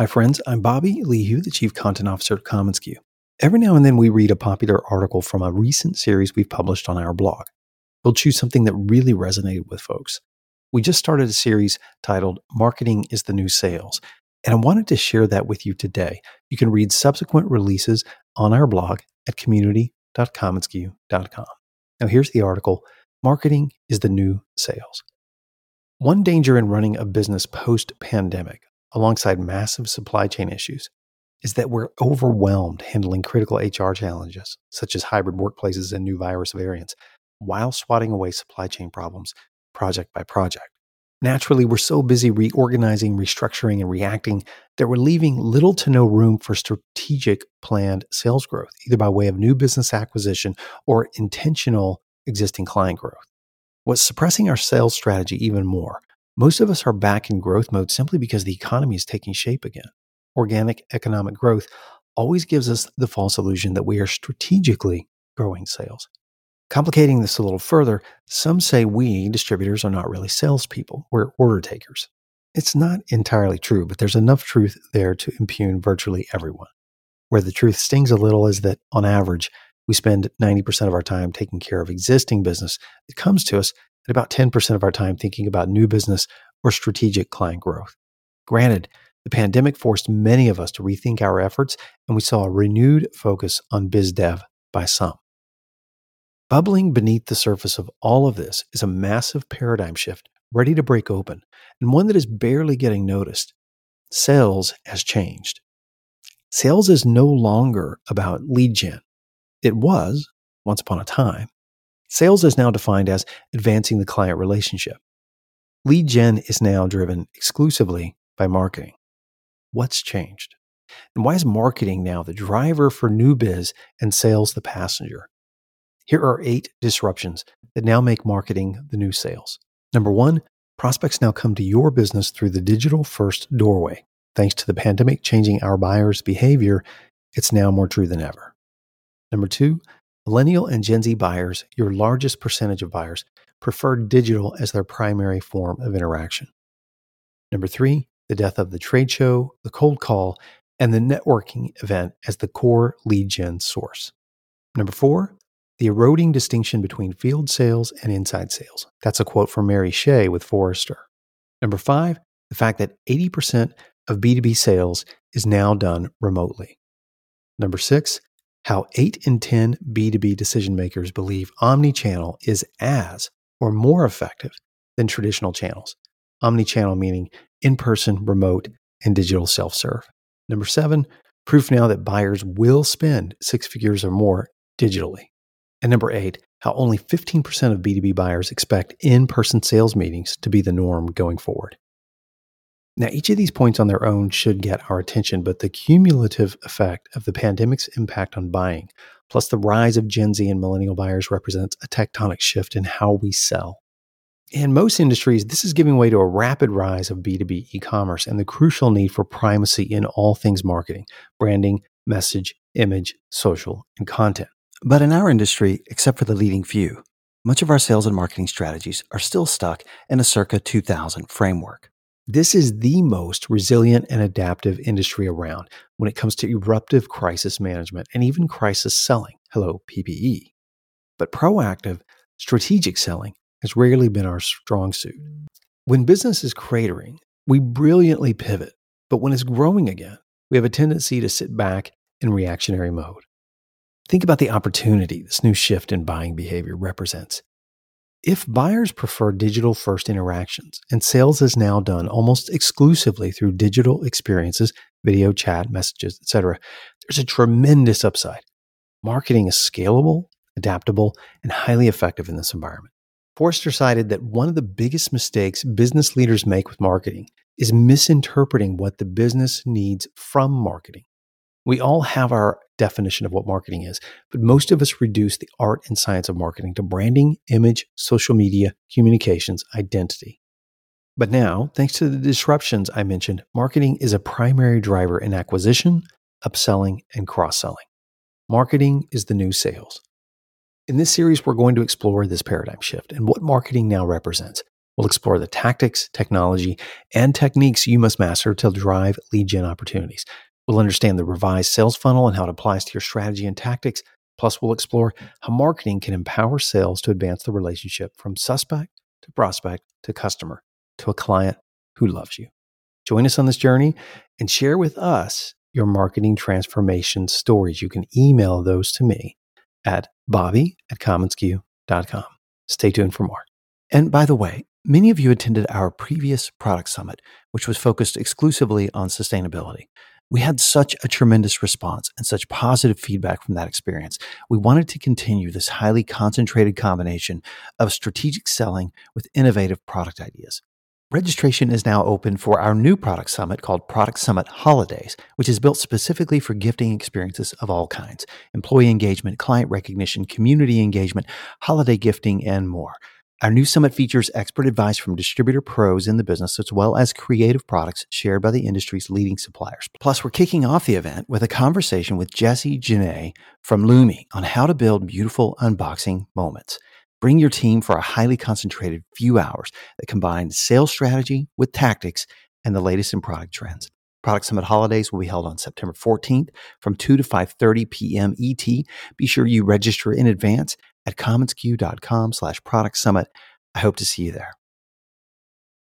Hi, friends. I'm Bobby Lehew, the Chief Content Officer at commonsku. Every now and then we read a popular article from a recent series we've published on our blog. We'll choose something that really resonated with folks. We just started a series titled Marketing is the New Sales, and I wanted to share that with you today. You can read subsequent releases on our blog at community.commonsku.com. Now, here's the article Marketing is the New Sales. One danger in running a business post pandemic alongside massive supply chain issues is that we're overwhelmed handling critical HR challenges, such as hybrid workplaces and new virus variants, while swatting away supply chain problems project by project. Naturally, we're so busy reorganizing, restructuring, and reacting that we're leaving little to no room for strategic planned sales growth, either by way of new business acquisition or intentional existing client growth. What's suppressing our sales strategy even more most of us are back in growth mode simply because the economy is taking shape again. Organic economic growth always gives us the false illusion that we are strategically growing sales. Complicating this a little further, some say we, distributors, are not really salespeople, we're order takers. It's not entirely true, but there's enough truth there to impugn virtually everyone. Where the truth stings a little is that, on average, we spend 90% of our time taking care of existing business that comes to us and about 10% of our time thinking about new business or strategic client growth. Granted, the pandemic forced many of us to rethink our efforts, and we saw a renewed focus on biz dev by some. Bubbling beneath the surface of all of this is a massive paradigm shift ready to break open, and one that is barely getting noticed. Sales has changed. Sales is no longer about lead gen. It was, once upon a time, Sales is now defined as advancing the client relationship. Lead gen is now driven exclusively by marketing. What's changed? And why is marketing now the driver for new biz and sales the passenger? Here are eight disruptions that now make marketing the new sales. Number one, prospects now come to your business through the digital first doorway. Thanks to the pandemic changing our buyers' behavior, it's now more true than ever. Number two, Millennial and Gen Z buyers, your largest percentage of buyers, prefer digital as their primary form of interaction. Number three, the death of the trade show, the cold call, and the networking event as the core lead gen source. Number four, the eroding distinction between field sales and inside sales. That's a quote from Mary Shea with Forrester. Number five, the fact that 80% of B2B sales is now done remotely. Number six, how 8 in 10 B2B decision makers believe omnichannel is as or more effective than traditional channels. Omnichannel meaning in person, remote, and digital self serve. Number seven, proof now that buyers will spend six figures or more digitally. And number eight, how only 15% of B2B buyers expect in person sales meetings to be the norm going forward. Now, each of these points on their own should get our attention, but the cumulative effect of the pandemic's impact on buying, plus the rise of Gen Z and millennial buyers, represents a tectonic shift in how we sell. In most industries, this is giving way to a rapid rise of B2B e commerce and the crucial need for primacy in all things marketing, branding, message, image, social, and content. But in our industry, except for the leading few, much of our sales and marketing strategies are still stuck in a circa 2000 framework. This is the most resilient and adaptive industry around when it comes to eruptive crisis management and even crisis selling. Hello, PPE. But proactive, strategic selling has rarely been our strong suit. When business is cratering, we brilliantly pivot, but when it's growing again, we have a tendency to sit back in reactionary mode. Think about the opportunity this new shift in buying behavior represents. If buyers prefer digital first interactions and sales is now done almost exclusively through digital experiences, video, chat, messages, etc., there's a tremendous upside. Marketing is scalable, adaptable, and highly effective in this environment. Forrester cited that one of the biggest mistakes business leaders make with marketing is misinterpreting what the business needs from marketing. We all have our definition of what marketing is, but most of us reduce the art and science of marketing to branding, image, social media, communications, identity. But now, thanks to the disruptions I mentioned, marketing is a primary driver in acquisition, upselling, and cross selling. Marketing is the new sales. In this series, we're going to explore this paradigm shift and what marketing now represents, We'll explore the tactics, technology, and techniques you must master to drive lead gen opportunities. We'll understand the revised sales funnel and how it applies to your strategy and tactics. Plus, we'll explore how marketing can empower sales to advance the relationship from suspect to prospect to customer to a client who loves you. Join us on this journey and share with us your marketing transformation stories. You can email those to me at bobby at commonsku.com. Stay tuned for more. And by the way, many of you attended our previous product summit, which was focused exclusively on sustainability. We had such a tremendous response and such positive feedback from that experience. We wanted to continue this highly concentrated combination of strategic selling with innovative product ideas. Registration is now open for our new product summit called Product Summit Holidays, which is built specifically for gifting experiences of all kinds employee engagement, client recognition, community engagement, holiday gifting, and more. Our new summit features expert advice from distributor pros in the business, as well as creative products shared by the industry's leading suppliers. Plus, we're kicking off the event with a conversation with Jesse Genet from Lumi on how to build beautiful unboxing moments. Bring your team for a highly concentrated few hours that combines sales strategy with tactics and the latest in product trends. Product Summit Holidays will be held on September 14th from 2 to 5.30 p.m. ET. Be sure you register in advance at commonsku.com slash product summit. I hope to see you there.